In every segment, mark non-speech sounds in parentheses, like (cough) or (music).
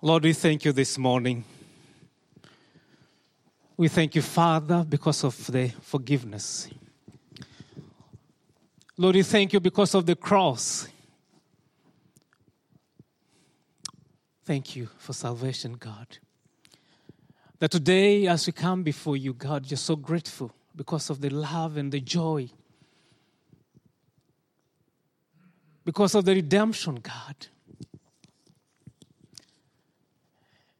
Lord, we thank you this morning. We thank you, Father, because of the forgiveness. Lord, we thank you because of the cross. Thank you for salvation, God. That today, as we come before you, God, you're so grateful because of the love and the joy. Because of the redemption, God.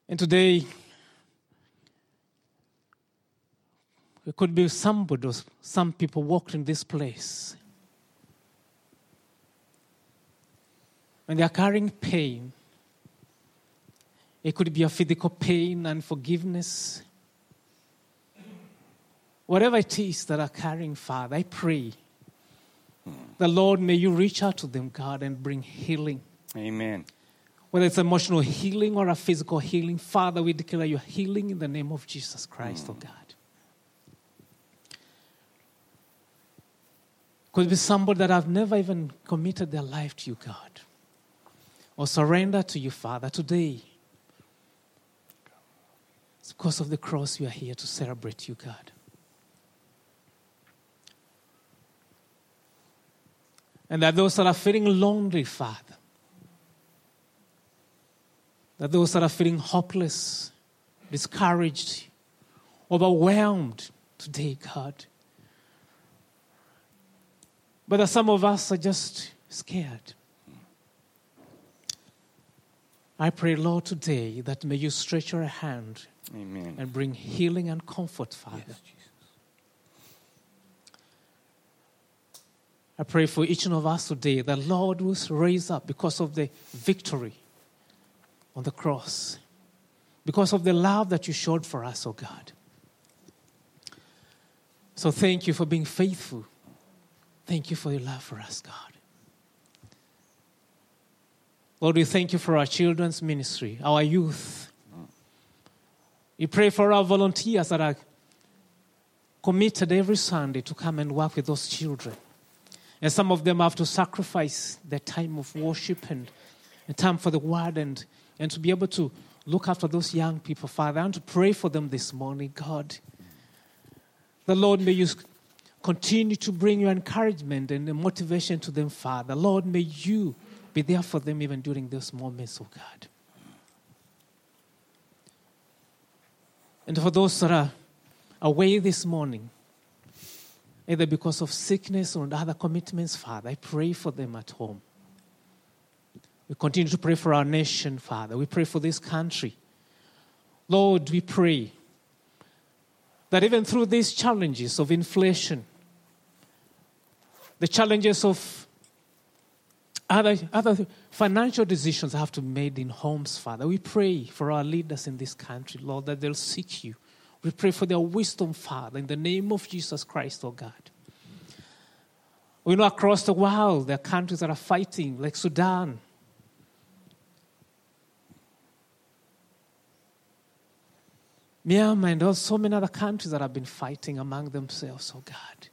And today, it could be somebody or some people walked in this place. And they are carrying pain. It could be a physical pain and forgiveness. Whatever it is that are carrying, Father, I pray hmm. the Lord, may you reach out to them, God, and bring healing. Amen. Whether it's emotional healing or a physical healing, Father, we declare your healing in the name of Jesus Christ, oh mm. God. Could be somebody that have never even committed their life to you, God, or surrender to you, Father. Today, it's because of the cross we are here to celebrate you, God. And that those that are feeling lonely, Father, that those that are feeling hopeless, discouraged, overwhelmed today, God. But that some of us are just scared. I pray, Lord, today that may you stretch your hand Amen. and bring healing and comfort, Father. Yes, Jesus. I pray for each one of us today that the Lord will raise up because of the victory on the cross, because of the love that you showed for us, oh God. So thank you for being faithful. Thank you for your love for us, God. Lord, we thank you for our children's ministry, our youth. We pray for our volunteers that are committed every Sunday to come and work with those children. And some of them have to sacrifice their time of worship and, and time for the word and, and to be able to look after those young people, Father. and to pray for them this morning, God. The Lord, may you continue to bring your encouragement and motivation to them, Father. Lord, may you be there for them even during those moments, oh God. And for those that are away this morning, either because of sickness or other commitments, Father, I pray for them at home. We continue to pray for our nation, Father. We pray for this country. Lord, we pray that even through these challenges of inflation, the challenges of other, other financial decisions have to be made in homes, Father. We pray for our leaders in this country, Lord, that they'll seek you. We pray for their wisdom, Father, in the name of Jesus Christ, oh God. We know across the world there are countries that are fighting, like Sudan. Myanmar and also so many other countries that have been fighting among themselves, oh God.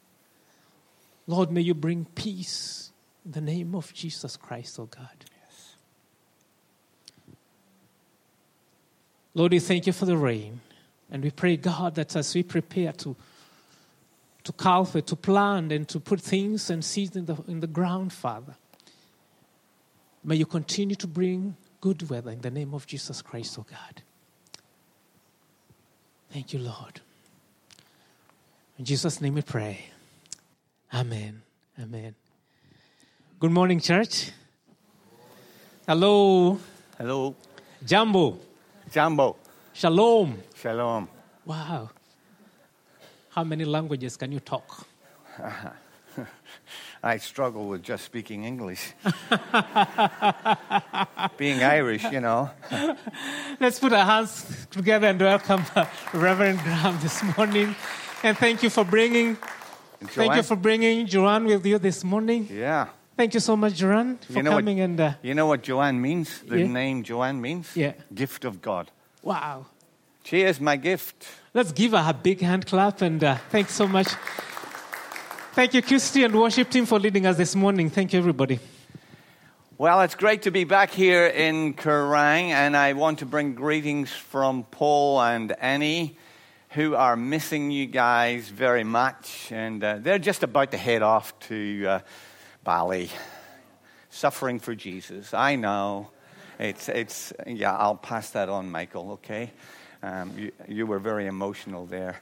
Lord, may you bring peace in the name of Jesus Christ, oh God. Yes. Lord, we thank you for the rain. And we pray, God, that as we prepare to, to cultivate, to plant, and to put things and seeds in the, in the ground, Father, may you continue to bring good weather in the name of Jesus Christ, oh God. Thank you, Lord. In Jesus' name we pray. Amen. Amen. Good morning, church. Hello. Hello. Jambo. Jambo. Shalom. Shalom. Wow. How many languages can you talk? (laughs) I struggle with just speaking English. (laughs) Being Irish, you know. Let's put our hands together and welcome uh, Reverend Graeme this morning. And thank you for bringing, And thank you for bringing Joanne with you this morning. Yeah. Thank you so much, Joanne, for You know what- coming and uh, You know what Joanne means? The Yeah. name Joanne means? Yeah. Gift of God. wow. She is my gift. Let's give her a big hand clap and uh, thanks so much. Thank you, Christy and worship team, for leading us this morning. Thank you, everybody. Well, it's great to be back here in Kerang, and I want to bring greetings from Paul and Annie, who are missing you guys very much, and uh, they're just about to head off to uh, Bali, suffering for Jesus. I know. It's, it's, yeah, I'll pass that on, Michael, okay? Um, you, you were very emotional there.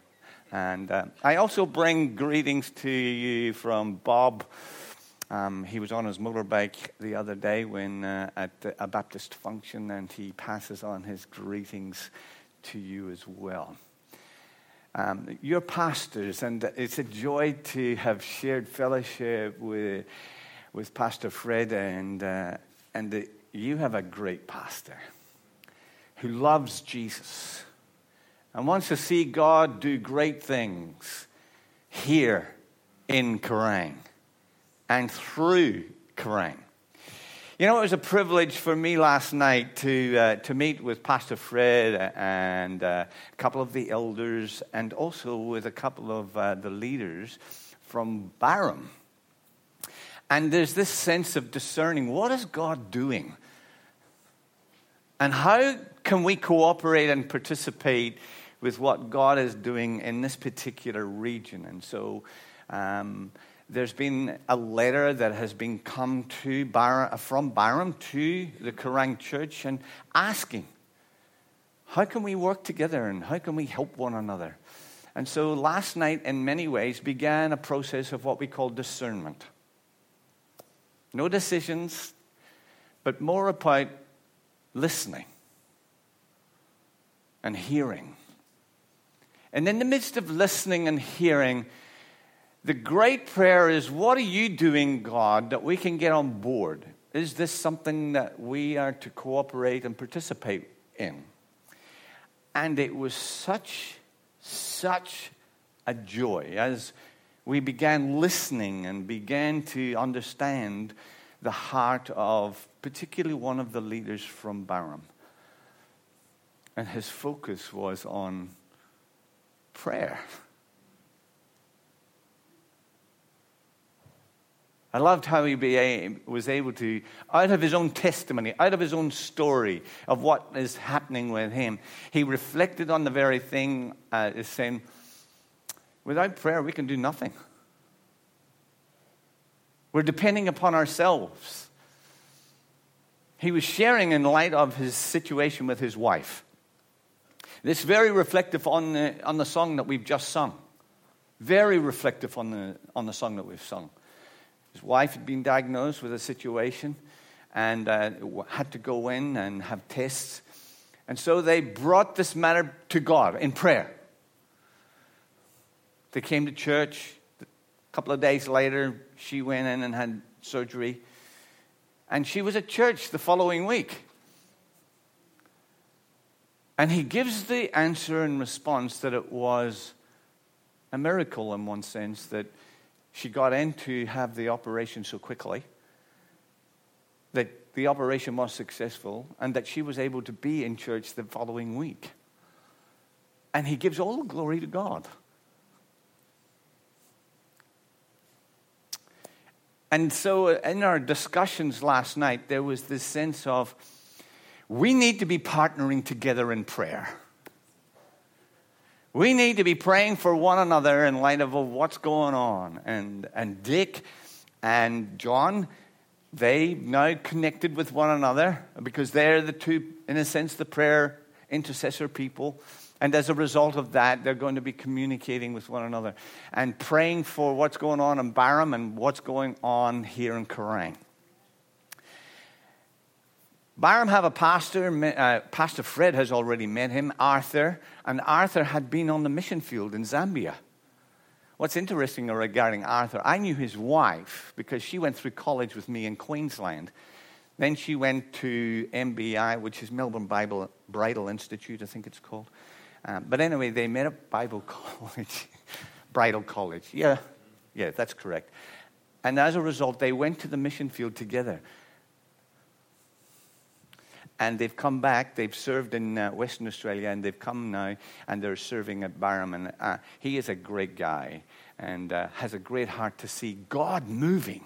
And uh, I also bring greetings to you from Bob. Um, he was on his motorbike the other day when uh, at a Baptist function, and he passes on his greetings to you as well. Um, you're pastors, and it's a joy to have shared fellowship with, with Pastor Fred, and, uh, and you have a great pastor who loves Jesus and wants to see God do great things here in Kerang and through Kerang. You know, it was a privilege for me last night to, uh, to meet with Pastor Fred and uh, a couple of the elders and also with a couple of uh, the leaders from Barham. And there's this sense of discerning what is God doing? And how can we cooperate and participate with what God is doing in this particular region? And so, um, there's been a letter that has been come to Bar- from Barham to the Kerang Church and asking, how can we work together and how can we help one another? And so last night, in many ways, began a process of what we call discernment. No decisions, but more about listening and hearing. And in the midst of listening and hearing, the great prayer is what are you doing, God, that we can get on board? Is this something that we are to cooperate and participate in? And it was such, such a joy as we began listening and began to understand the heart of particularly one of the leaders from Barham. And his focus was on prayer. I loved how he was able to, out of his own testimony, out of his own story of what is happening with him, he reflected on the very thing, uh, saying, without prayer, we can do nothing. We're depending upon ourselves. He was sharing in light of his situation with his wife. This very reflective on the, on the song that we've just sung. Very reflective on the, on the song that we've sung. His wife had been diagnosed with a situation and uh, had to go in and have tests. And so they brought this matter to God in prayer. They came to church. A couple of days later, she went in and had surgery. And she was at church the following week. And he gives the answer in response that it was a miracle in one sense that she got in to have the operation so quickly, that the operation was successful, and that she was able to be in church the following week. And he gives all the glory to God. And so, uh, in our discussions last night, there was this sense of we need to be partnering together in prayer. We need to be praying for one another in light of what's going on. And, and Dick and John, they now connected with one another because they're the two, in a sense, the prayer intercessor people. And as a result of that, they're going to be communicating with one another and praying for what's going on in Barham and what's going on here in Kerang. Barham have a pastor, uh, Pastor Fred has already met him, Arthur, and Arthur had been on the mission field in Zambia. What's interesting regarding Arthur, I knew his wife because she went through college with me in Queensland. Then she went to MBI, which is Melbourne Bible Bridal Institute, I think it's called. Um, but anyway, they met at Bible (laughs) College, Bridal College. Yeah, yeah, that's correct. And as a result, they went to the mission field together and they've come back. They've served in uh, Western Australia, and they've come now, and they're serving at Barham. And uh, he is a great guy, and uh, has a great heart to see God moving.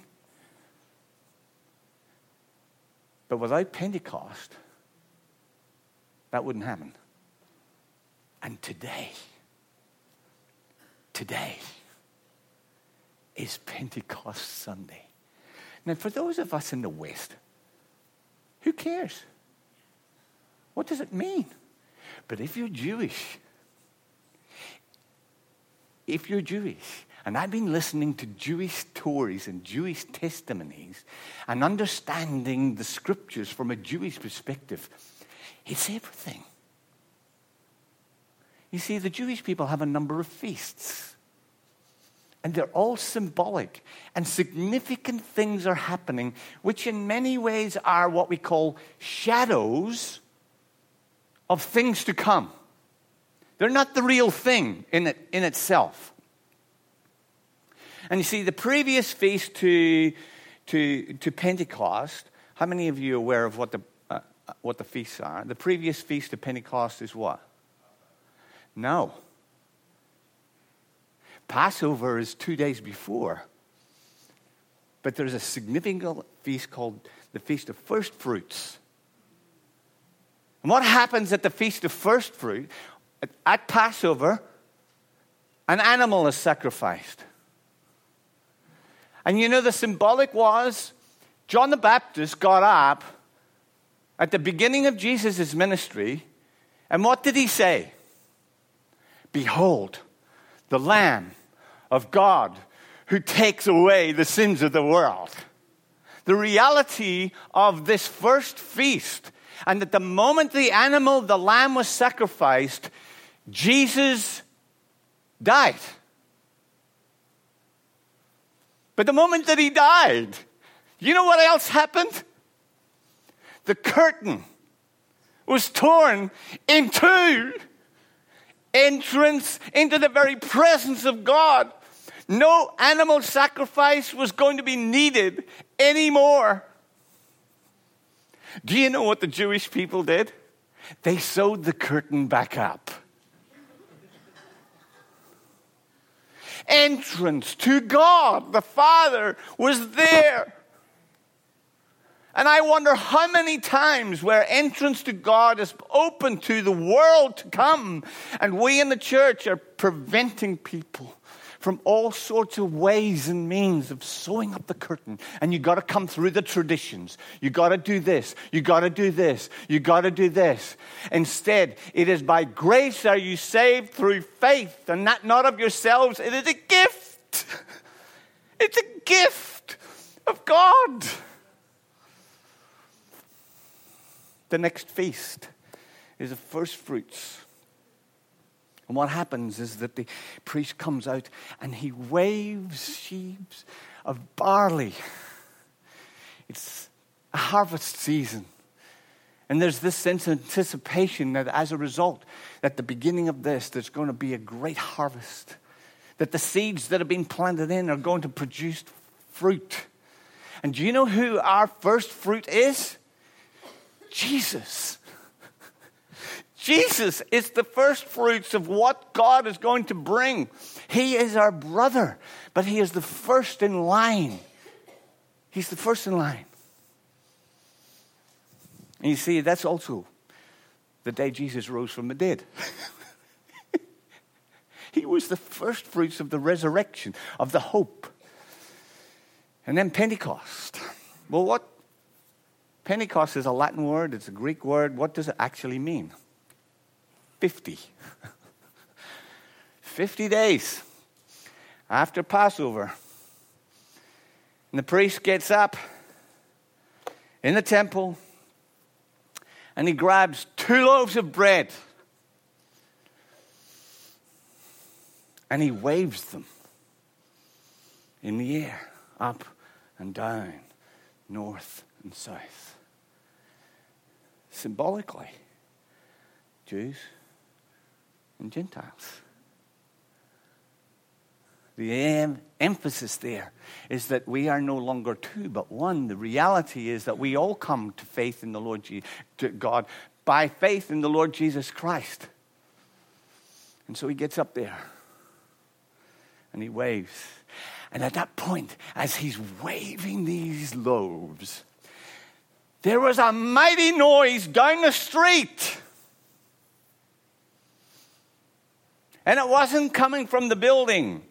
But without Pentecost, that wouldn't happen. And today, today is Pentecost Sunday. Now, for those of us in the West, who cares? What does it mean? But if you're Jewish, if you're Jewish, and I've been listening to Jewish stories and Jewish testimonies and understanding the scriptures from a Jewish perspective, it's everything. You see, the Jewish people have a number of feasts. And they're all symbolic. And significant things are happening, which in many ways are what we call shadows of things to come. They're not the real thing in, it, in itself. And you see, the previous feast to, to, to Pentecost, how many of you are aware of what the, uh, what the feasts are? The previous feast of Pentecost is what? No. Passover is two days before. But there's a significant feast called the Feast of First Fruits. And what happens at the Feast of First Fruit? At Passover, an animal is sacrificed. And you know, the symbolic was John the Baptist got up at the beginning of Jesus' ministry, and what did he say? Behold, the Lamb of God who takes away the sins of the world. The reality of this first feast, and at the moment the animal, the lamb, was sacrificed, Jesus died. But the moment that he died, you know what else happened? The curtain was torn in two entrance into the very presence of God. No animal sacrifice was going to be needed anymore. Do you know what the Jewish people did? They sewed the curtain back up. Entrance to God, the Father, was there. And I wonder how many times where entrance to God is open to the world to come, and we in the church are preventing people from all sorts of ways and means of sewing up the curtain. And you got to come through the traditions. You got to do this. You got to do this. You got to do this. Instead, it is by grace are you saved through faith, and that not of yourselves. It is a gift. (laughs) It's a gift of God. The next feast is the first fruits. And what happens is that the priest comes out and he waves sheaves of barley. It's a harvest season. And there's this sense of anticipation that as a result, at the beginning of this, there's going to be a great harvest. That the seeds that have been planted in are going to produce fruit. And do you know who our first fruit is? Jesus. Jesus is the first fruits of what God is going to bring. He is our brother, but he is the first in line. He's the first in line. And you see, that's also the day Jesus rose from the dead. (laughs) he was the first fruits of the resurrection, of the hope. And then Pentecost. Well, what Pentecost is a Latin word, it's a Greek word. What does it actually mean? 50. (laughs) 50 days after Passover. And the priest gets up in the temple and he grabs two loaves of bread and he waves them in the air, up and down, north and south symbolically Jews and Gentiles. The em- emphasis there is that we are no longer two, but one. The reality is that we all come to faith in the Lord Je- to God by faith in the Lord Jesus Christ. And so he gets up there and he waves. And at that point, as he's waving these loaves, there was a mighty noise down the street. And it wasn't coming from the building.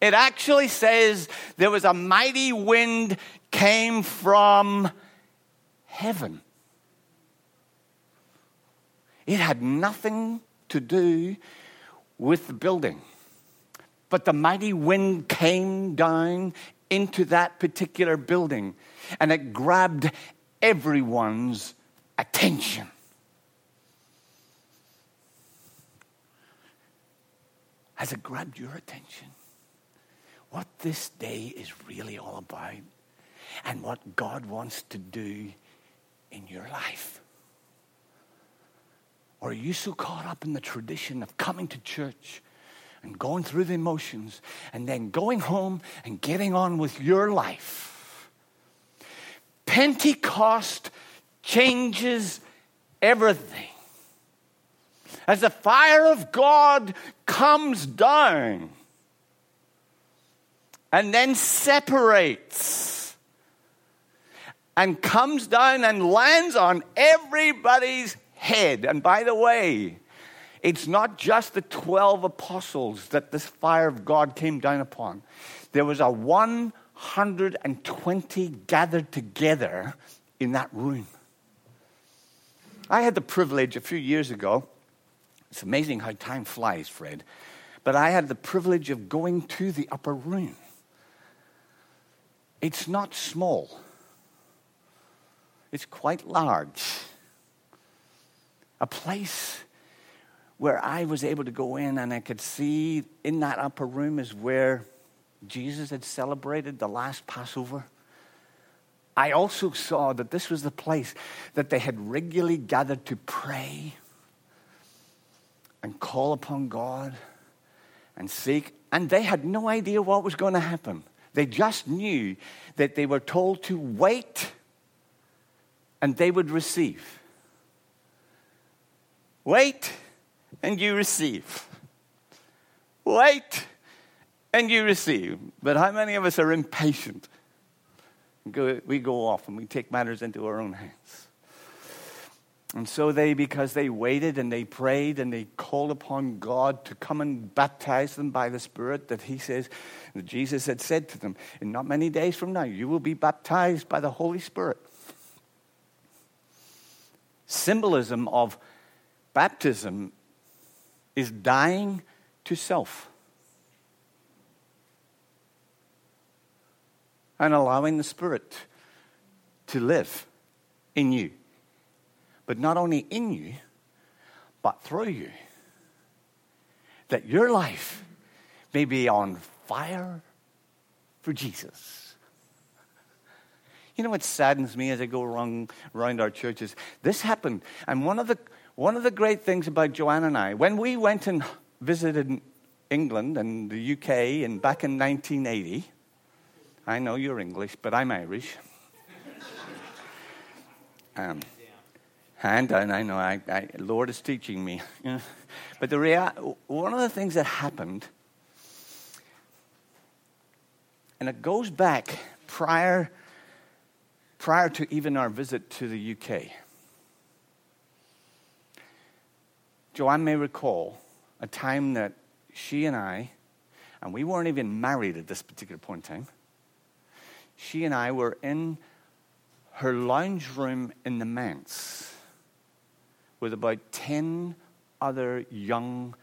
It actually says there was a mighty wind came from heaven. It had nothing to do with the building. But the mighty wind came down into that particular building and it grabbed everyone's attention. Has it grabbed your attention? What this day is really all about and what God wants to do in your life? Or are you so caught up in the tradition of coming to church and going through the emotions and then going home and getting on with your life? Pentecost changes everything. As the fire of God comes down and then separates and comes down and lands on everybody's head. And by the way, it's not just the 12 apostles that this fire of God came down upon. There was a 120 gathered together in that room. I had the privilege a few years ago. It's amazing how time flies, Fred. But I had the privilege of going to the upper room. It's not small, it's quite large. A place where I was able to go in and I could see in that upper room is where Jesus had celebrated the last Passover. I also saw that this was the place that they had regularly gathered to pray and call upon God and seek. And they had no idea what was going to happen. They just knew that they were told to wait and they would receive. Wait and you receive. Wait and you receive. But how many of us are impatient? We go off and we take matters into our own hands. And so they, because they waited and they prayed and they called upon God to come and baptize them by the Spirit, that He says, that Jesus had said to them, in not many days from now, you will be baptized by the Holy Spirit. Symbolism of baptism is dying to self and allowing the Spirit to live in you but not only in you, but through you. That your life may be on fire for Jesus. You know what saddens me as I go around, around our churches? This happened. And one of, the, one of the great things about Joanne and I, when we went and visited England and the UK and back in 1980, I know you're English, but I'm Irish. (laughs) um, and, I know, I, I, Lord is teaching me. (laughs) but the rea- one of the things that happened, and it goes back prior, prior to even our visit to the UK. Joanne may recall a time that she and I, and we weren't even married at this particular point in time, she and I were in her lounge room in the manse with about 10 other young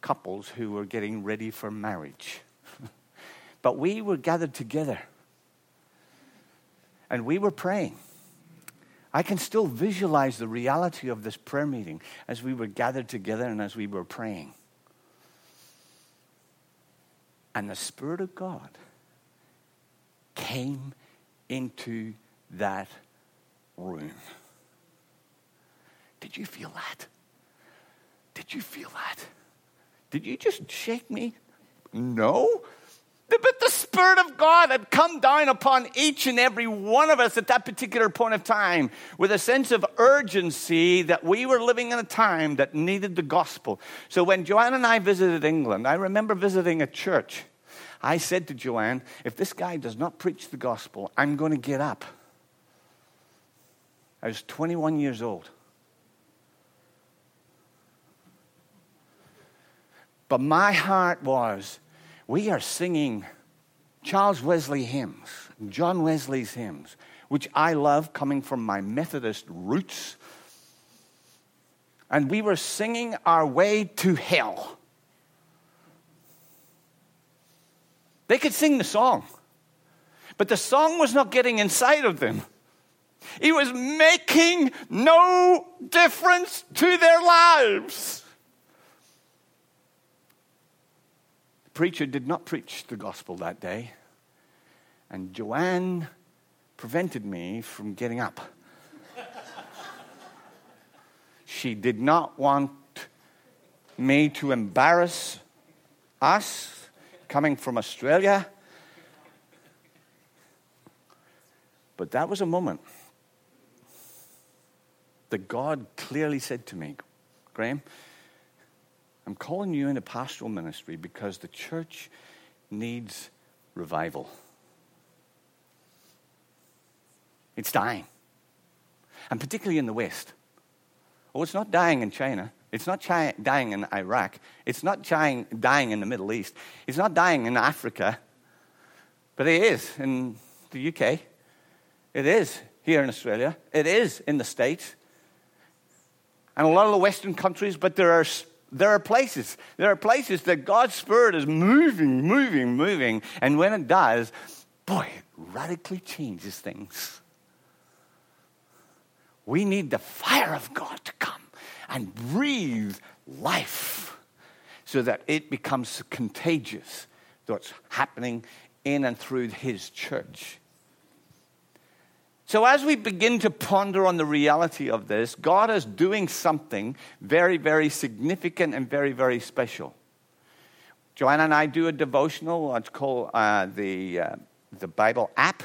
couples who were getting ready for marriage. (laughs) but we were gathered together and we were praying. I can still visualize the reality of this prayer meeting as we were gathered together and as we were praying. And the Spirit of God came into that room. Did you feel that? Did you feel that? Did you just shake me? No. But the Spirit of God had come down upon each and every one of us at that particular point of time with a sense of urgency that we were living in a time that needed the gospel. So when Joanne and I visited England, I remember visiting a church. I said to Joanne, if this guy does not preach the gospel, I'm going to get up. I was 21 years old. But my heart was, we are singing Charles Wesley hymns, John Wesley's hymns, which I love coming from my Methodist roots. And we were singing our way to hell. They could sing the song, but the song was not getting inside of them. It was making no difference to their lives. Preacher did not preach the gospel that day, and Joanne prevented me from getting up. (laughs) she did not want me to embarrass us coming from Australia. But that was a moment that God clearly said to me, Graeme, I'm calling you into pastoral ministry because the church needs revival. It's dying. And particularly in the West. Oh, it's not dying in China. It's not chi- dying in Iraq. It's not dying, dying in the Middle East. It's not dying in Africa. But it is in the UK. It is here in Australia. It is in the States. And a lot of the Western countries, but there are, there are places. There are places that God's Spirit is moving, moving, moving. And when it does, boy, it radically changes things. We need the fire of God to come and breathe life so that it becomes contagious, what's happening in and through His church. So, as we begin to ponder on the reality of this, God is doing something very, very significant and very, very special. Joanna and I do a devotional. It's called uh, the, uh, the Bible app.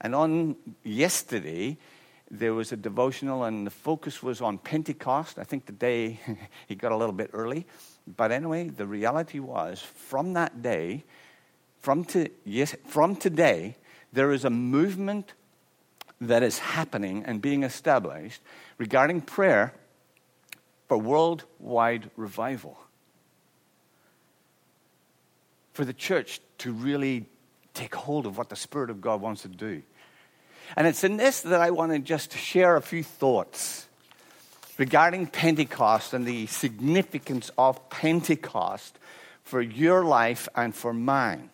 And on yesterday, there was a devotional, and the focus was on Pentecost. I think the day (laughs) he got a little bit early. But anyway, the reality was from that day, from, to, yes, from today, there is a movement that is happening and being established regarding prayer for worldwide revival. For the church to really take hold of what the Spirit of God wants to do. And it's in this that I want to just share a few thoughts regarding Pentecost and the significance of Pentecost for your life and for mine.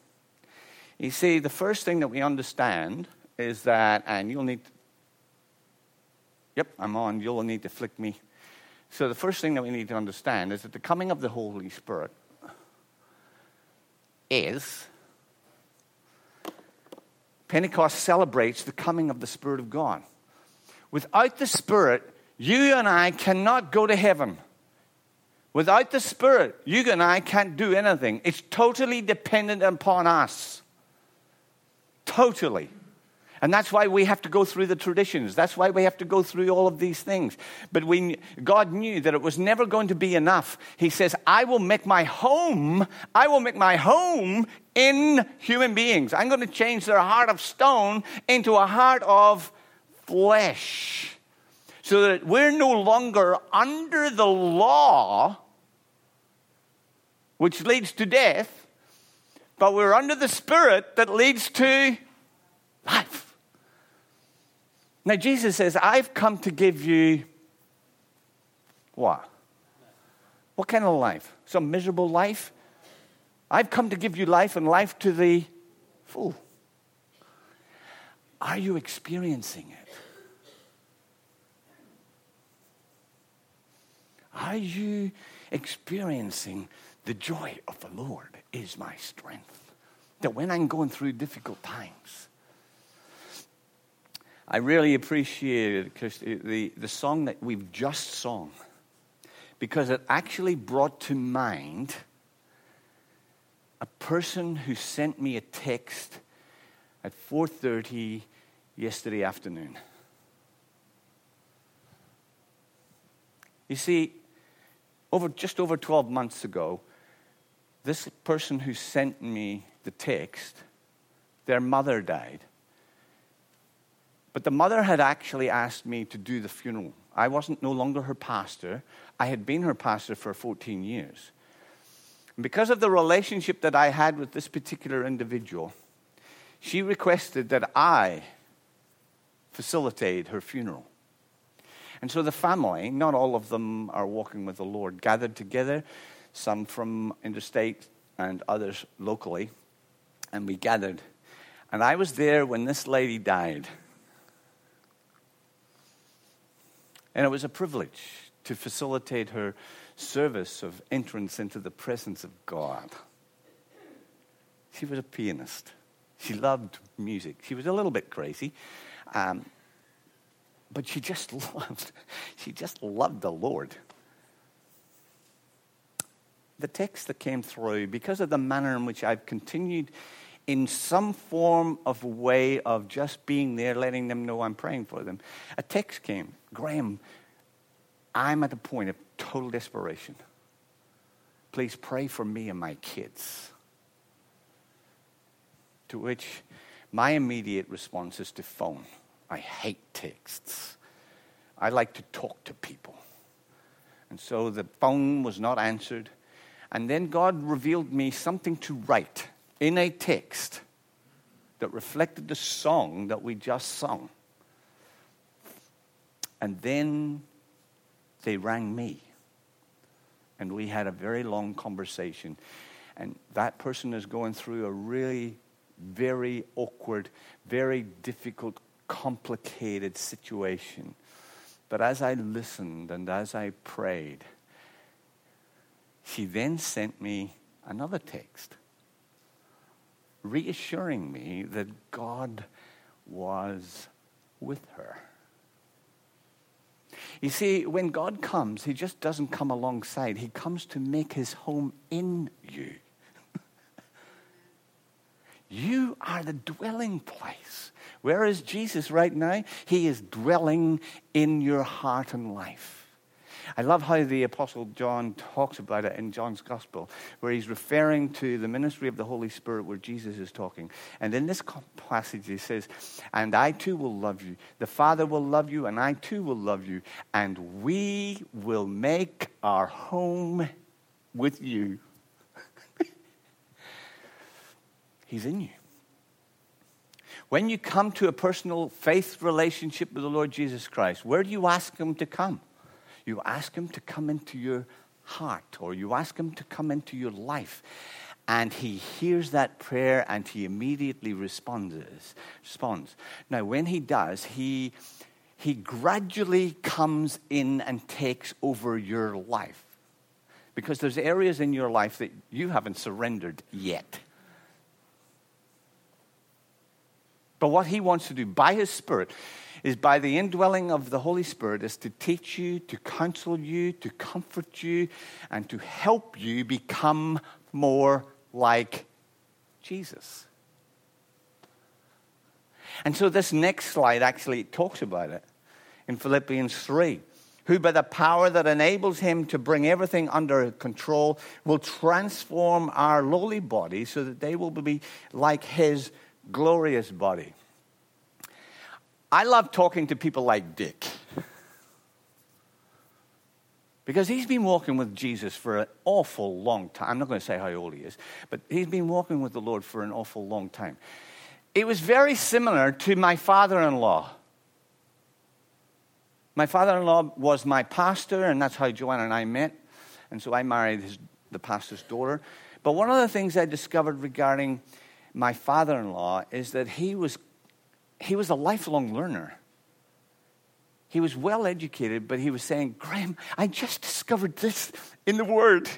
You see, the first thing that we understand is that, and you'll need, yep, I'm on, you'll need to flick me. So the first thing that we need to understand is that the coming of the Holy Spirit is Pentecost celebrates the coming of the Spirit of God. Without the Spirit, you and I cannot go to heaven. Without the Spirit, you and I can't do anything. It's totally dependent upon us. Totally. And that's why we have to go through the traditions. That's why we have to go through all of these things. But we, God knew that it was never going to be enough. He says, I will make my home, I will make my home in human beings. I'm going to change their heart of stone into a heart of flesh. So that we're no longer under the law, which leads to death, but we're under the Spirit that leads to life. Now, Jesus says, I've come to give you what? What kind of life? Some miserable life? I've come to give you life and life to the full. Are you experiencing it? Are you experiencing the joy of the Lord is my strength? That when I'm going through difficult times, I really appreciated the, the song that we've just sung because it actually brought to mind a person who sent me a text at 4:30 yesterday afternoon. You see, over just over 12 months ago, this person who sent me the text, their mother died. But the mother had actually asked me to do the funeral. I wasn't no longer her pastor. I had been her pastor for 14 years. And because of the relationship that I had with this particular individual, she requested that I facilitate her funeral. And so the family, not all of them are walking with the Lord, gathered together, some from interstate and others locally, and we gathered. And I was there when this lady died. And it was a privilege to facilitate her service of entrance into the presence of God. She was a pianist. She loved music. She was a little bit crazy. Um, but she just (laughs) loved, she just loved the Lord. The text that came through, because of the manner in which I've continued in some form of way of just being there, letting them know I'm praying for them, a text came Graeme, I'm at a point of total desperation. Please pray for me and my kids. To which my immediate response is to phone. I hate texts. I like to talk to people. And so the phone was not answered. And then God revealed me something to write in a text that reflected the song that we just sung. And then they rang me. And we had a very long conversation. And that person is going through a really very awkward, very difficult complicated situation. But as I listened and as I prayed, she then sent me another text reassuring me that God was with her. You see, when God comes, He just doesn't come alongside, He comes to make His home in you. (laughs) you are the dwelling place. Where is Jesus right now? He is dwelling in your heart and life. I love how the Apostle John talks about it in John's Gospel, where he's referring to the ministry of the Holy Spirit, where Jesus is talking. And in this passage, he says, And I too will love you. The Father will love you, and I too will love you. And we will make our home with you. (laughs) he's in you. When you come to a personal faith relationship with the Lord Jesus Christ, where do you ask Him to come? You ask Him to come into your heart, or you ask Him to come into your life. And He hears that prayer and He immediately responds. responds. Now, when He does, He, he gradually comes in and takes over your life. Because there's areas in your life that you haven't surrendered yet. But what he wants to do by his Spirit is by the indwelling of the Holy Spirit is to teach you, to counsel you, to comfort you, and to help you become more like Jesus. And so this next slide actually talks about it in Philippians 3 who by the power that enables him to bring everything under control will transform our lowly bodies so that they will be like his glorious body. I love talking to people like Dick. Because he's been walking with Jesus for an awful long time. I'm not going to say how old he is, but he's been walking with the Lord for an awful long time. It was very similar to my father in law. My father in law was my pastor, and that's how Joanna and I met. And so I married his, the pastor's daughter. But one of the things I discovered regarding my father in law is that he was, he was a lifelong learner. He was well educated, but he was saying, Graeme, I just discovered this in the Word.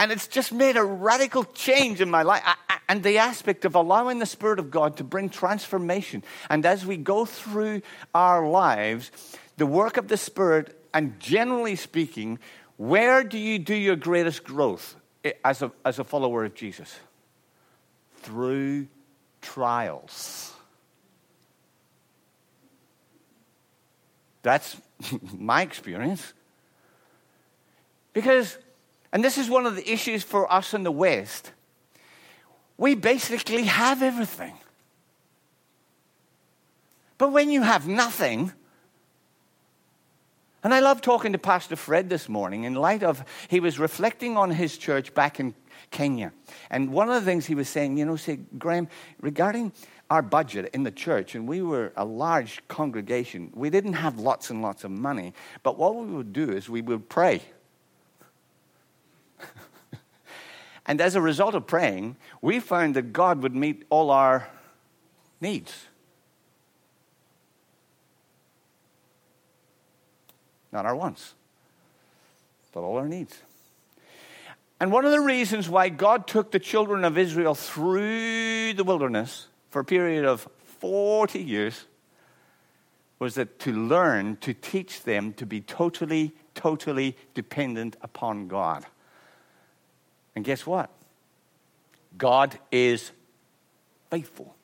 And it's just made a radical change in my life. And the aspect of allowing the Spirit of God to bring transformation. And as we go through our lives, the work of the Spirit, and generally speaking, where do you do your greatest growth eh, as a, as a follower of Jesus? through trials. That's (laughs) my experience. Because, and this is one of the issues for us in the West, we basically have everything. But when you have nothing, and I love talking to Pastor Fred this morning in light of he was reflecting on his church back in Kenya. And one of the things he was saying, you know, say, Graeme, regarding our budget in the church, and we were a large congregation, we didn't have lots and lots of money, but what we would do is we would pray. (laughs) and as a result of praying, we found that God would meet all our needs. Not our wants, but all our needs. And one of the reasons why God took the children of Israel through the wilderness for a period of 40 years was that to learn, to teach them to be totally, totally dependent upon God. And guess what? God is faithful.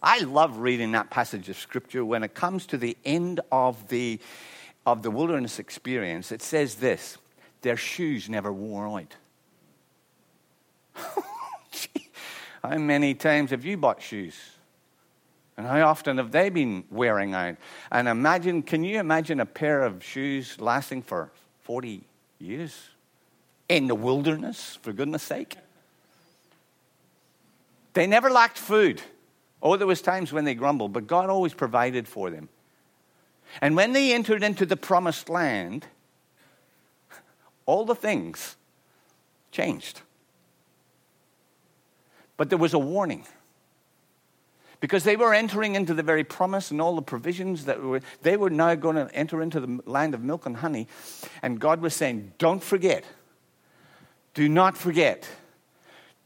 I love reading that passage of scripture when it comes to the end of the, of the wilderness experience. It says this their shoes never wore out. (laughs) how many times have you bought shoes? And how often have they been wearing out? And imagine, can you imagine a pair of shoes lasting for 40 years? In the wilderness, for goodness sake. They never lacked food. Oh, there was times when they grumbled, but God always provided for them. And when they entered into the promised land, all the things changed. But there was a warning. Because they were entering into the very promise and all the provisions that were, they were now going to enter into the land of milk and honey. And God was saying, Don't forget. Do not forget.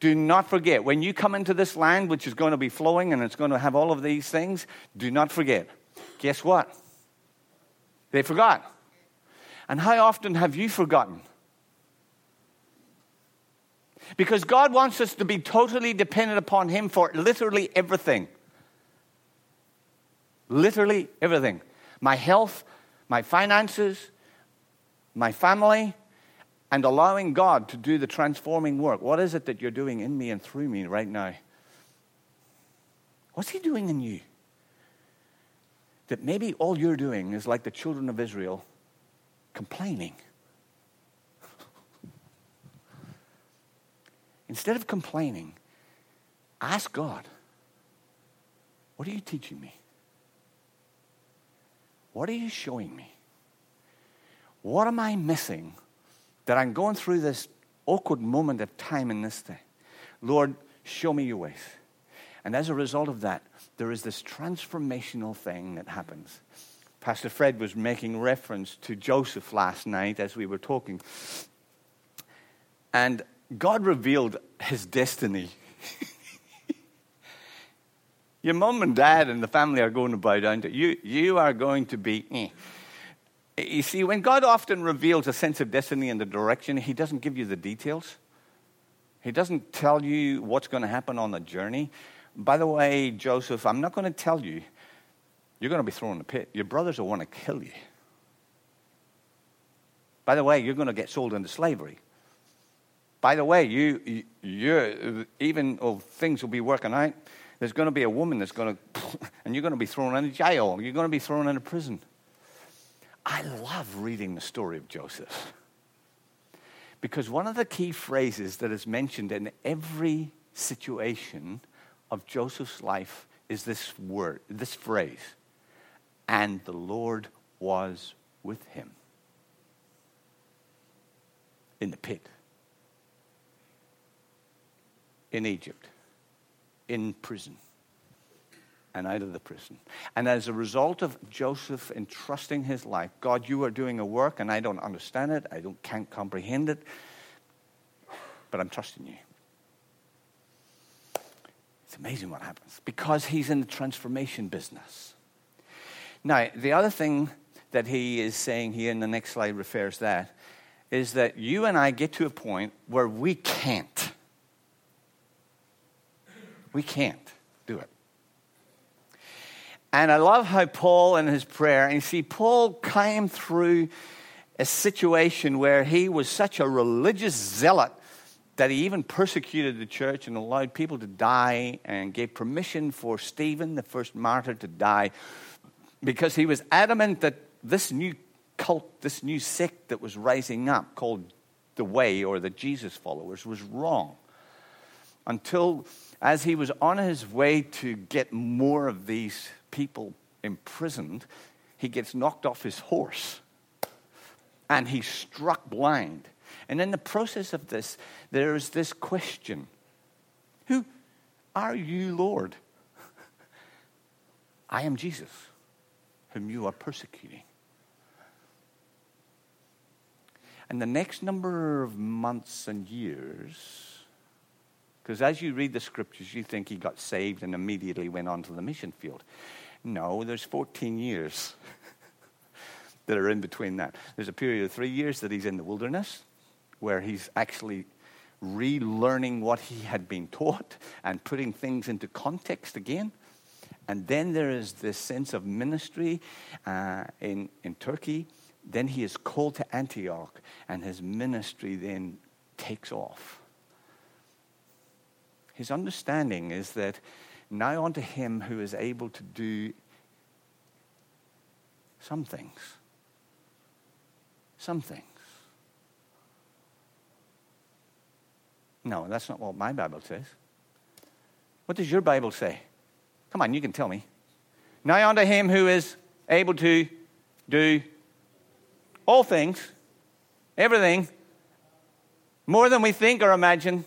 Do not forget. When you come into this land, which is going to be flowing and it's going to have all of these things, do not forget. Guess what? They forgot. And how often have you forgotten? Because God wants us to be totally dependent upon Him for literally everything. Literally everything. My health, my finances, my family, and allowing God to do the transforming work. What is it that you're doing in me and through me right now? What's He doing in you? That maybe all you're doing is like the children of Israel complaining. Instead of complaining, ask God, What are you teaching me? What are you showing me? What am I missing that I'm going through this awkward moment of time in this day? Lord, show me your ways. And as a result of that, there is this transformational thing that happens. Pastor Fred was making reference to Joseph last night as we were talking. And God revealed his destiny. (laughs) Your mom and dad and the family are going to bow down to you. You are going to be. Eh. You see, when God often reveals a sense of destiny and the direction, He doesn't give you the details. He doesn't tell you what's going to happen on the journey. By the way, Joseph, I'm not going to tell you you're going to be thrown in the pit. Your brothers will want to kill you. By the way, you're going to get sold into slavery. By the way, you, you even though things will be working out, there's going to be a woman that's going (laughs) to, and you're going to be thrown into jail. You're going to be thrown into prison. I love reading the story of Joseph because one of the key phrases that is mentioned in every situation of Joseph's life is this word, this phrase, and the Lord was with him. In the pit. In Egypt, in prison, and out of the prison. And as a result of Joseph entrusting his life, God, you are doing a work, and I don't understand it, I don't, can't comprehend it, but I'm trusting you. It's amazing what happens. Because he's in the transformation business. Now, the other thing that he is saying here in the next slide refers that is that you and I get to a point where we can't we can't do it. And I love how Paul in his prayer, and you see, Paul came through a situation where he was such a religious zealot that he even persecuted the church and allowed people to die and gave permission for Stephen, the first martyr, to die because he was adamant that this new cult, this new sect that was rising up called the Way or the Jesus followers was wrong. Until, as he was on his way to get more of these people imprisoned, he gets knocked off his horse and he's struck blind. And in the process of this, there is this question Who are you, Lord? (laughs) I am Jesus, whom you are persecuting. And the next number of months and years, because as you read the scriptures, you think he got saved and immediately went on to the mission field. No, there's 14 years (laughs) that are in between that. There's a period of three years that he's in the wilderness where he's actually relearning what he had been taught and putting things into context again. And then there is this sense of ministry uh, in, in Turkey. Then he is called to Antioch, and his ministry then takes off. His understanding is that now unto him who is able to do some things. Some things. No, that's not what my Bible says. What does your Bible say? Come on, you can tell me. Now unto him who is able to do all things, everything, more than we think or imagine.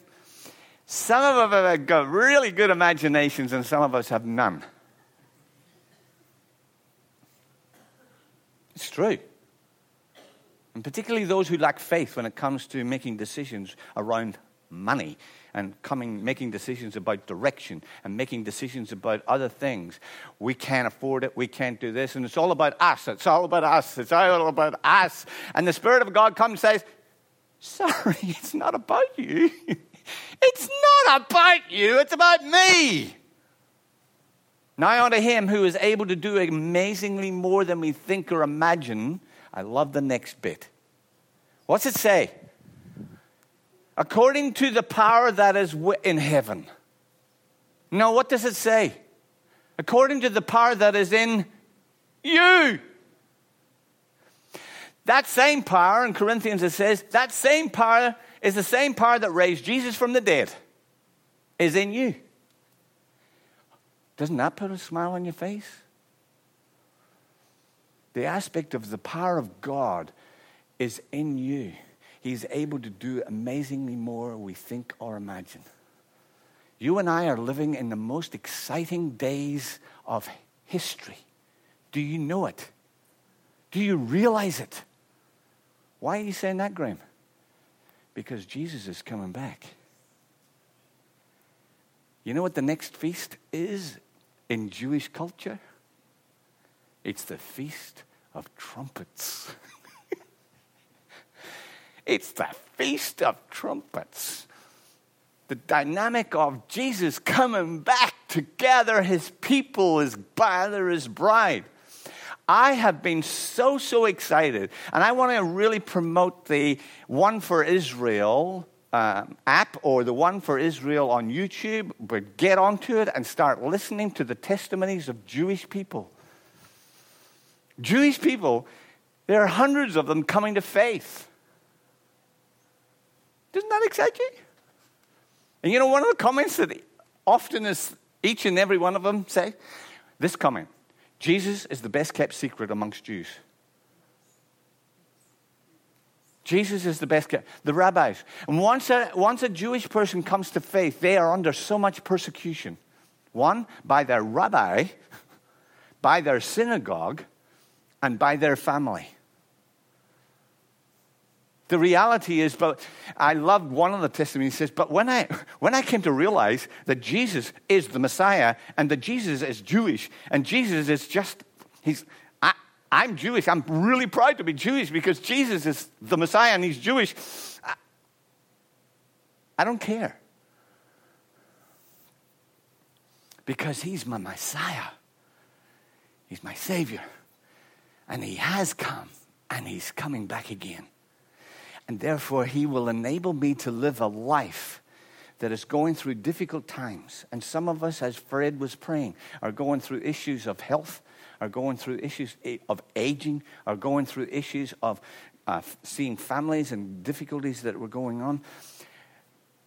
Some of us have got really good imaginations, and some of us have none. It's true. And particularly those who lack faith when it comes to making decisions around money and coming, making decisions about direction and making decisions about other things. We can't afford it. We can't do this. And it's all about us. It's all about us. It's all about us. And the Spirit of God comes and says, Sorry, (laughs) it's not about you. (laughs) it's not about you. It's about me. Now unto him who is able to do amazingly more than we think or imagine. I love the next bit. What's it say? According to the power that is in heaven. Now, what does it say? According to the power that is in you. That same power, in Corinthians it says, that same power is the same power that raised Jesus from the dead, is in you. Doesn't that put a smile on your face? The aspect of the power of God is in you. He's able to do amazingly more we think or imagine. You and I are living in the most exciting days of history. Do you know it? Do you realize it? Why are you saying that, Graeme? Because Jesus is coming back. You know what the next feast is in Jewish culture? It's the Feast of Trumpets. (laughs) It's the Feast of Trumpets. The dynamic of Jesus coming back to gather his people, his gather his bride. I have been so, so excited. And I want to really promote the One for Israel um, app or the One for Israel on YouTube. But get onto it and start listening to the testimonies of Jewish people. Jewish people, there are hundreds of them coming to faith. Doesn't that excite you? And you know, one of the comments that often is each and every one of them say this comment Jesus is the best kept secret amongst Jews. Jesus is the best kept. The rabbis. And once a, once a Jewish person comes to faith, they are under so much persecution. One, by their rabbi, (laughs) by their synagogue, and by their family. The reality is, but I loved one of the testimonies He says, but when I, when I came to realize that Jesus is the Messiah and that Jesus is Jewish and Jesus is just, he's, I, I'm Jewish. I'm really proud to be Jewish because Jesus is the Messiah and he's Jewish. I, I don't care. Because he's my Messiah. He's my Savior. And he has come and he's coming back again. And therefore, He will enable me to live a life that is going through difficult times. And some of us, as Fred was praying, are going through issues of health, are going through issues of aging, are going through issues of uh, seeing families and difficulties that were going on.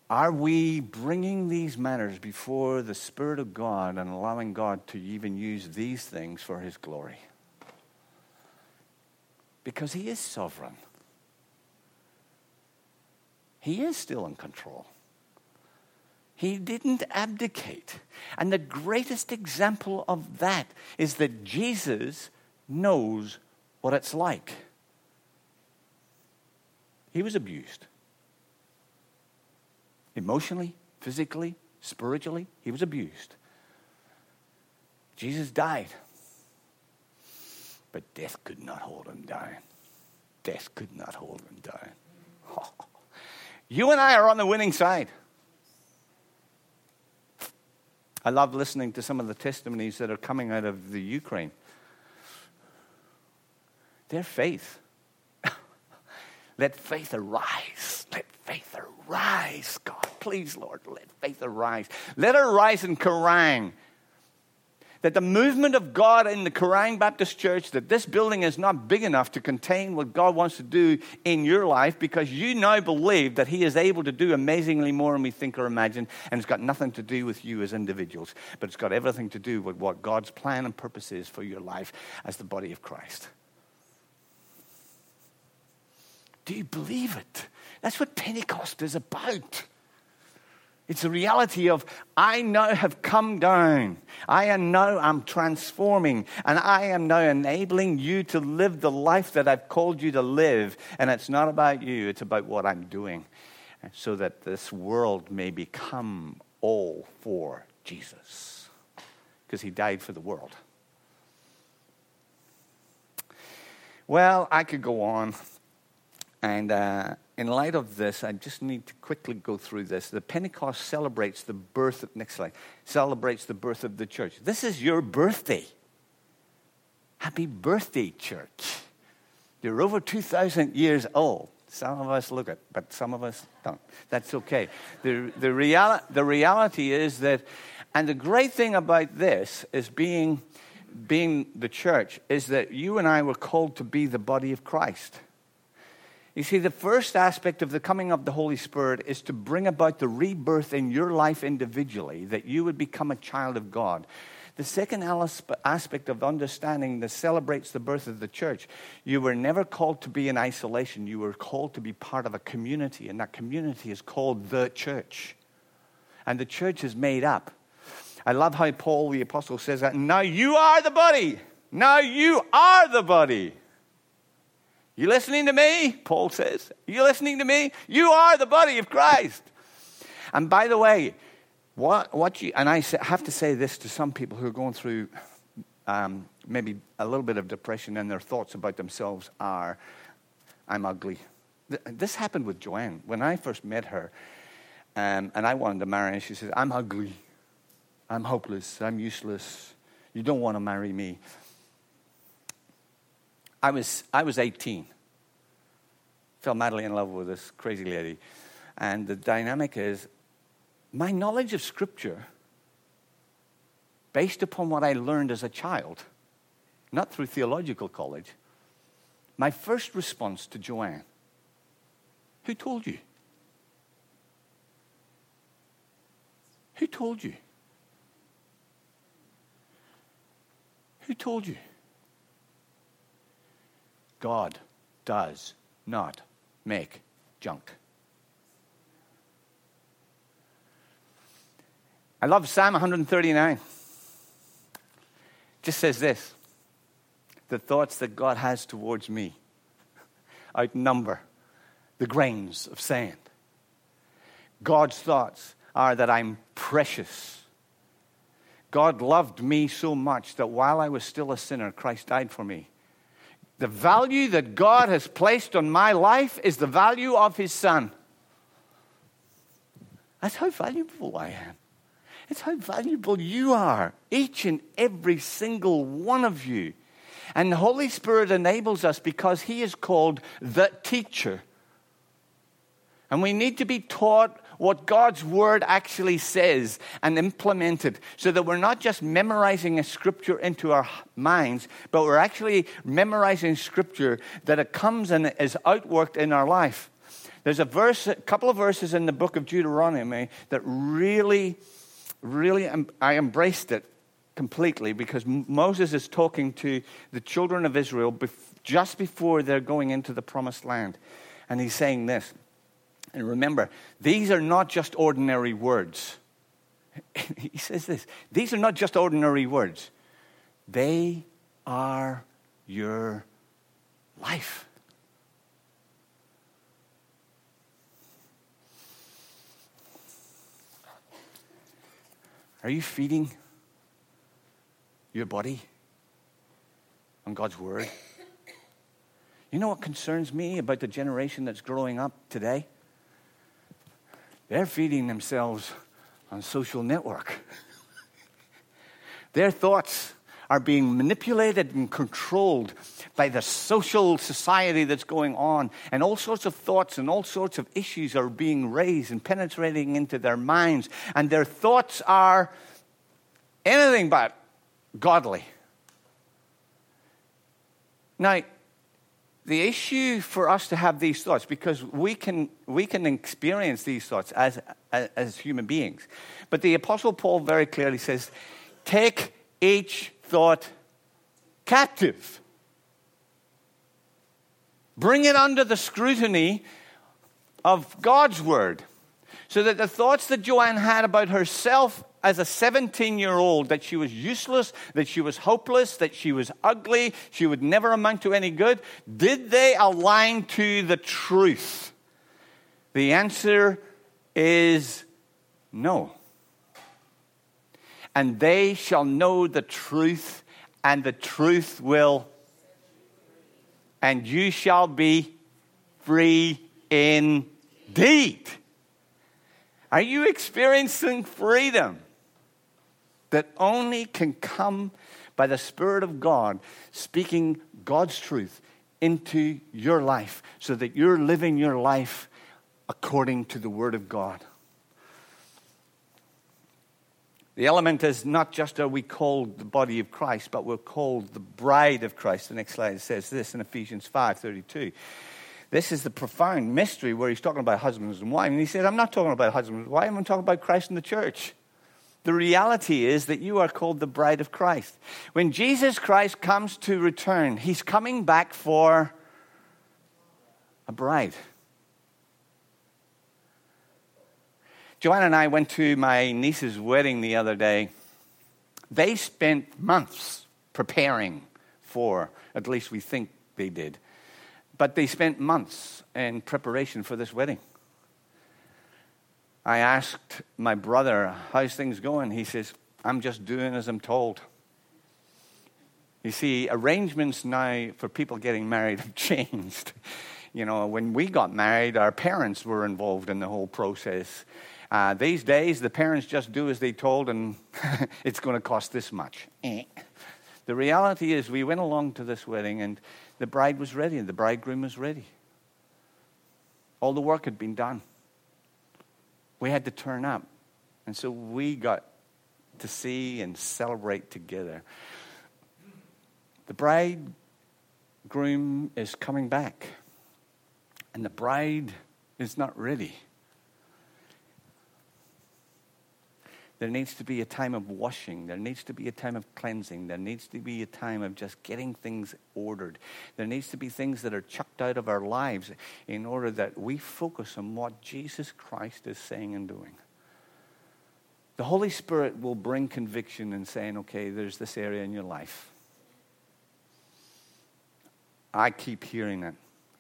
Are we bringing these matters before the Spirit of God and allowing God to even use these things for His glory? Because He is sovereign, He is still in control. He didn't abdicate. And the greatest example of that is that Jesus knows what it's like. He was abused. Emotionally, physically, spiritually, he was abused. Jesus died. But death could not hold him down. Death could not hold him down. (laughs) You and I are on the winning side. I love listening to some of the testimonies that are coming out of the Ukraine. Their faith. (laughs) let faith arise. Let faith arise, God. Please, Lord, let faith arise. Let it arise in Kerang that the movement of God in the Kerang Baptist Church, that this building is not big enough to contain what God wants to do in your life because you now believe that He is able to do amazingly more than we think or imagine, and it's got nothing to do with you as individuals, but it's got everything to do with what God's plan and purpose is for your life as the body of Christ. Do you believe it? That's what Pentecost is about. It's a reality of, I now have come down. I am now, I'm transforming, and I am now enabling you to live the life that I've called you to live. And it's not about you, it's about what I'm doing, so that this world may become all for Jesus. Because he died for the world. Well, I could go on. And uh, in light of this, I just need to quickly go through this. The Pentecost celebrates the birth of, next slide, celebrates the birth of the church. This is your birthday. Happy birthday, church. You're over 2,000 years old. Some of us look at but some of us don't. That's okay. The, the, reali- the reality is that, and the great thing about this is being, being the church, is that you and I were called to be the body of Christ. You see, the first aspect of the coming of the Holy Spirit is to bring about the rebirth in your life individually, that you would become a child of God. The second aspect of understanding that celebrates the birth of the church, you were never called to be in isolation. You were called to be part of a community, and that community is called the church. And the church is made up. I love how Paul the Apostle says that. Now you are the body. Now you are the body. You listening to me? Paul says. You listening to me? You are the body of Christ. And by the way, what, what you, and I have to say this to some people who are going through um, maybe a little bit of depression and their thoughts about themselves are, I'm ugly. This happened with Joanne. When I first met her, um, and I wanted to marry her, she said, I'm ugly. I'm hopeless. I'm useless. You don't want to marry me. I was, I was 18. Fell madly in love with this crazy lady. And the dynamic is my knowledge of Scripture, based upon what I learned as a child, not through theological college, my first response to Joanne Who told you? Who told you? Who told you? God does not make junk. I love Psalm 139. It just says this the thoughts that God has towards me outnumber the grains of sand. God's thoughts are that I'm precious. God loved me so much that while I was still a sinner, Christ died for me. The value that God has placed on my life is the value of His Son. That's how valuable I am. It's how valuable you are, each and every single one of you. And the Holy Spirit enables us because He is called the teacher. And we need to be taught what God's word actually says and implemented so that we're not just memorizing a scripture into our minds, but we're actually memorizing scripture that it comes and is outworked in our life. There's a verse, a couple of verses in the book of Deuteronomy that really, really, I embraced it completely because Moses is talking to the children of Israel just before they're going into the promised land. And he's saying this. And remember, these are not just ordinary words. (laughs) he says this these are not just ordinary words, they are your life. Are you feeding your body on God's Word? You know what concerns me about the generation that's growing up today? They're feeding themselves on social network. Their thoughts are being manipulated and controlled by the social society that's going on. And all sorts of thoughts and all sorts of issues are being raised and penetrating into their minds. And their thoughts are anything but godly. Now, the issue for us to have these thoughts, because we can, we can experience these thoughts as, as, human beings. But the Apostle Paul very clearly says, take each thought captive. Bring it under the scrutiny of God's word. So that the thoughts that Joanne had about herself as a 17 year old that she was useless, that she was hopeless, that she was ugly, she would never amount to any good? Did they align to the truth? The answer is no. And they shall know the truth, and the truth will, and you shall be free indeed. Are you experiencing freedom? That only can come by the Spirit of God speaking God's truth into your life so that you're living your life according to the Word of God. The element is not just are we called the body of Christ, but we're called the bride of Christ. The next slide says this in Ephesians 5:32. This is the profound mystery where he's talking about husbands and wives. And he said, I'm not talking about husbands and wives, I'm talking about Christ and the church. The reality is that you are called the bride of Christ. When Jesus Christ comes to return, he's coming back for a bride. Joanna and I went to my niece's wedding the other day. They spent months preparing for, at least we think they did, but they spent months in preparation for this wedding. I asked my brother, How's things going? He says, I'm just doing as I'm told. You see, arrangements now for people getting married have (laughs) changed. You know, when we got married, our parents were involved in the whole process. Uh, these days, the parents just do as they told, and (laughs) it's going to cost this much. Eh. the reality is, we went along to this wedding, and the bride was ready, and the bridegroom was ready. All the work had been done we had to turn up. And so we got to see and celebrate together. The bridegroom is coming back, and the bride is not ready. There needs to be a time of washing. There needs to be a time of cleansing. There needs to be a time of just getting things ordered. There needs to be things that are chucked out of our lives in order that we focus on what Jesus Christ is saying and doing. The Holy Spirit will bring conviction and saying, okay, there's this area in your life. I keep hearing it.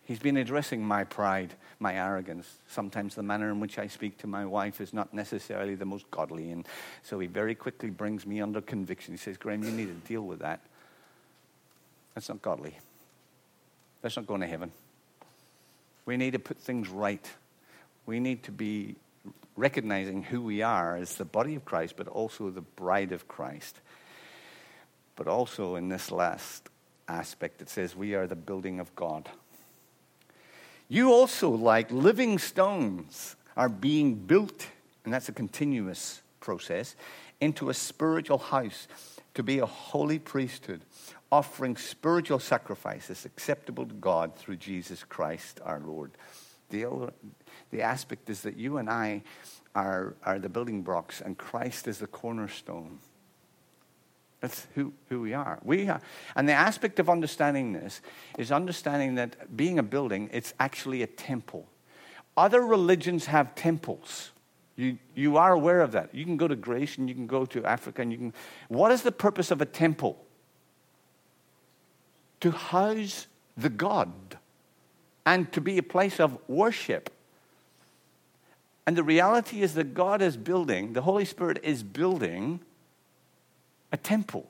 He's been addressing my pride, my arrogance. Sometimes the manner in which I speak to my wife is not necessarily the most godly. And so he very quickly brings me under conviction. He says, Graeme, you need to deal with that. That's not godly. That's not going to heaven. We need to put things right. We need to be recognizing who we are as the body of Christ, but also the bride of Christ. But also in this last aspect, it says we are the building of God. You also, like living stones, are being built, and that's a continuous process, into a spiritual house to be a holy priesthood, offering spiritual sacrifices acceptable to God through Jesus Christ our Lord. The, the aspect is that you and I are, are the building blocks, and Christ is the cornerstone. That's who, who we are. We are. And the aspect of understanding this is understanding that being a building, it's actually a temple. Other religions have temples. You, you are aware of that. You can go to Greece and you can go to Africa and you can. What is the purpose of a temple? To house the God and to be a place of worship. And the reality is that God is building, the Holy Spirit is building a temple.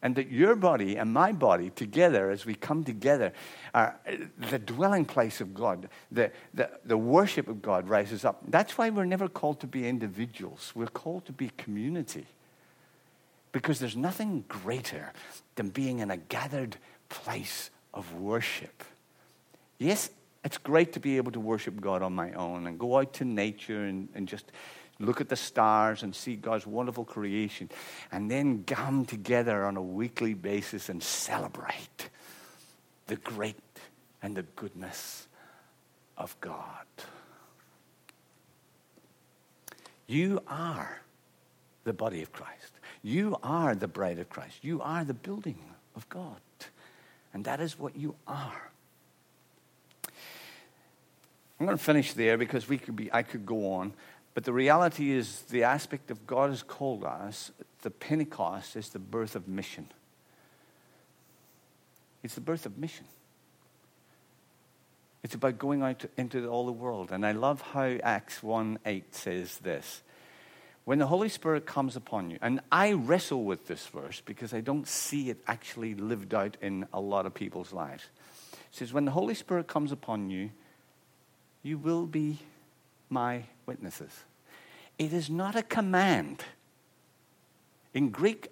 And that your body and my body together, as we come together, are the dwelling place of God, the, the, the worship of God rises up. That's why we're never called to be individuals. We're called to be community. Because there's nothing greater than being in a gathered place of worship. Yes, it's great to be able to worship God on my own and go out to nature and, and just look at the stars and see God's wonderful creation, and then come together on a weekly basis and celebrate the great and the goodness of God. You are the body of Christ. You are the bride of Christ. You are the building of God. And that is what you are. I'm going to finish there because we could be, I could go on. But the reality is, the aspect of God has called us, the Pentecost is the birth of mission. It's the birth of mission. It's about going out to, into all the world. And I love how Acts 1 8 says this. When the Holy Spirit comes upon you, and I wrestle with this verse because I don't see it actually lived out in a lot of people's lives. It says, When the Holy Spirit comes upon you, you will be my witnesses. It is not a command. In Greek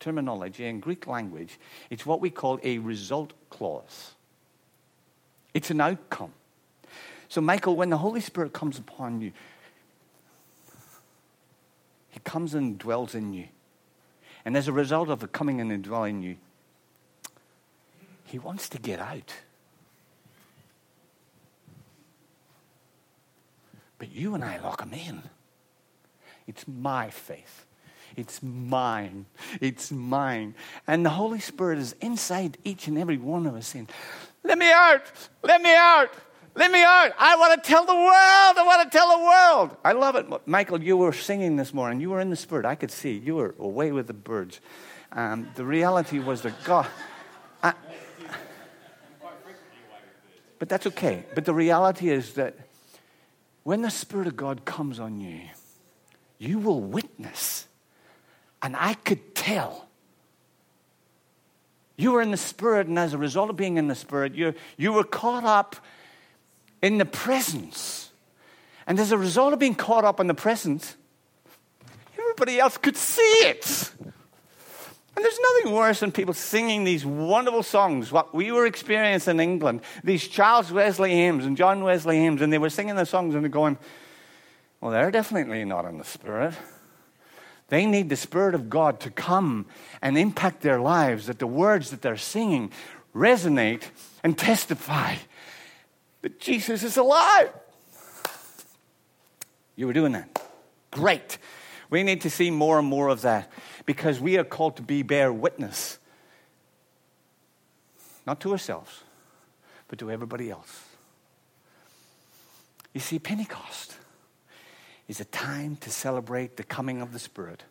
terminology, in Greek language, it's what we call a result clause. It's an outcome. So, Michael, when the Holy Spirit comes upon you, He comes and dwells in you. And as a result of the coming in and dwelling in you, He wants to get out. But you and I lock them in. It's my faith. It's mine. It's mine. And the Holy Spirit is inside each and every one of us saying, Let me out! Let me out! Let me out! I want to tell the world! I want to tell the world! I love it. Michael, you were singing this morning. You were in the Spirit. I could see. You were away with the birds. Um, the reality was that God. I, but that's okay. But the reality is that when the Spirit of God comes on you, you will witness. And I could tell. You were in the Spirit, and as a result of being in the Spirit, you, you were caught up in the presence. And as a result of being caught up in the presence, everybody else could see it. And there's nothing worse than people singing these wonderful songs, what we were experiencing in England, these Charles Wesley hymns and John Wesley hymns, and they were singing the songs and they're going, well, they're definitely not in the Spirit. They need the Spirit of God to come and impact their lives, that the words that they're singing resonate and testify that Jesus is alive. You were doing that. Great. We need to see more and more of that because we are called to be bear witness. Not to ourselves, but to everybody else. You see, Pentecost is a time to celebrate the coming of the Spirit.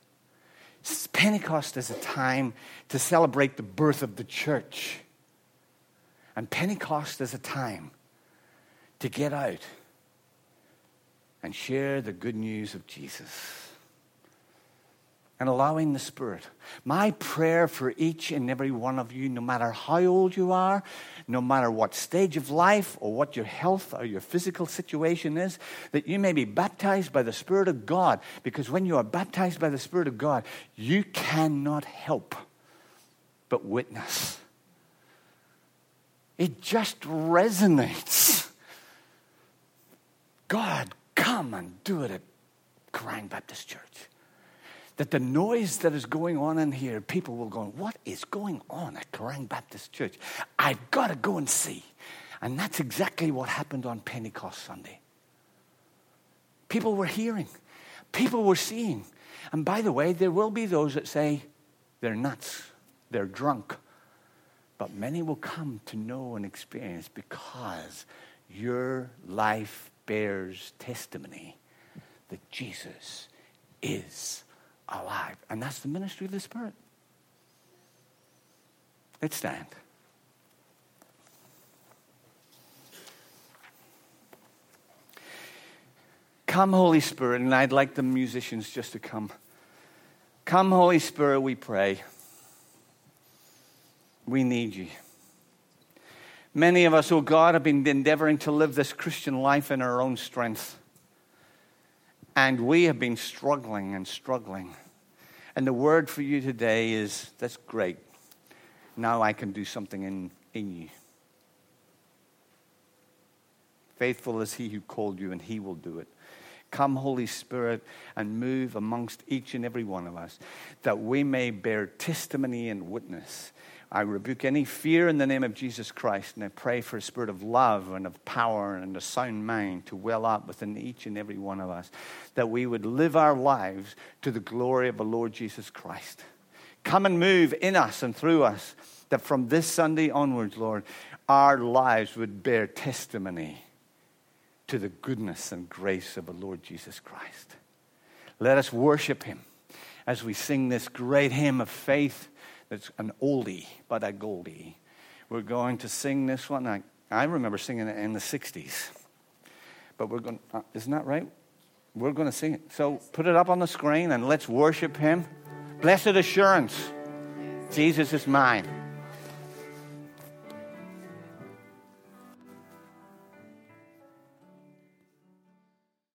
Pentecost is a time to celebrate the birth of the church. And Pentecost is a time to get out and share the good news of Jesus and allowing the Spirit. My prayer for each and every one of you, no matter how old you are, no matter what stage of life or what your health or your physical situation is, that you may be baptized by the Spirit of God. Because when you are baptized by the Spirit of God, you cannot help but witness. It just resonates God, come and do it at Kerang Baptist Church. That the noise that is going on in here, people will go, What is going on at Kerang Baptist Church? I've got to go and see. And that's exactly what happened on Pentecost Sunday. People were hearing, people were seeing. And by the way, there will be those that say they're nuts, they're drunk. But many will come to know and experience because your life bears testimony that Jesus is alive. And that's the ministry of the Spirit. Let's stand. Come, Holy Spirit, and I'd like the musicians just to come. Come, Holy Spirit, we pray. We need you. Many of us, oh God, have been endeavoring to live this Christian life in our own strength. And we have been struggling and struggling. And the word for you today is that's great. Now I can do something in, in you. Faithful is he who called you, and he will do it. Come, Holy Spirit, and move amongst each and every one of us that we may bear testimony and witness. I rebuke any fear in the name of Jesus Christ, and I pray for a spirit of love and of power and a sound mind to well up within each and every one of us, that we would live our lives to the glory of the Lord Jesus Christ. Come and move in us and through us, that from this Sunday onwards, Lord, our lives would bear testimony to the goodness and grace of the Lord Jesus Christ. Let us worship him as we sing this great hymn of faith that's an oldie, but a goldie. We're going to sing this one. I, I remember singing it in the 60s. But we're going, uh, isn't that right? We're going to sing it. So put it up on the screen and let's worship him. Blessed assurance, Jesus is mine.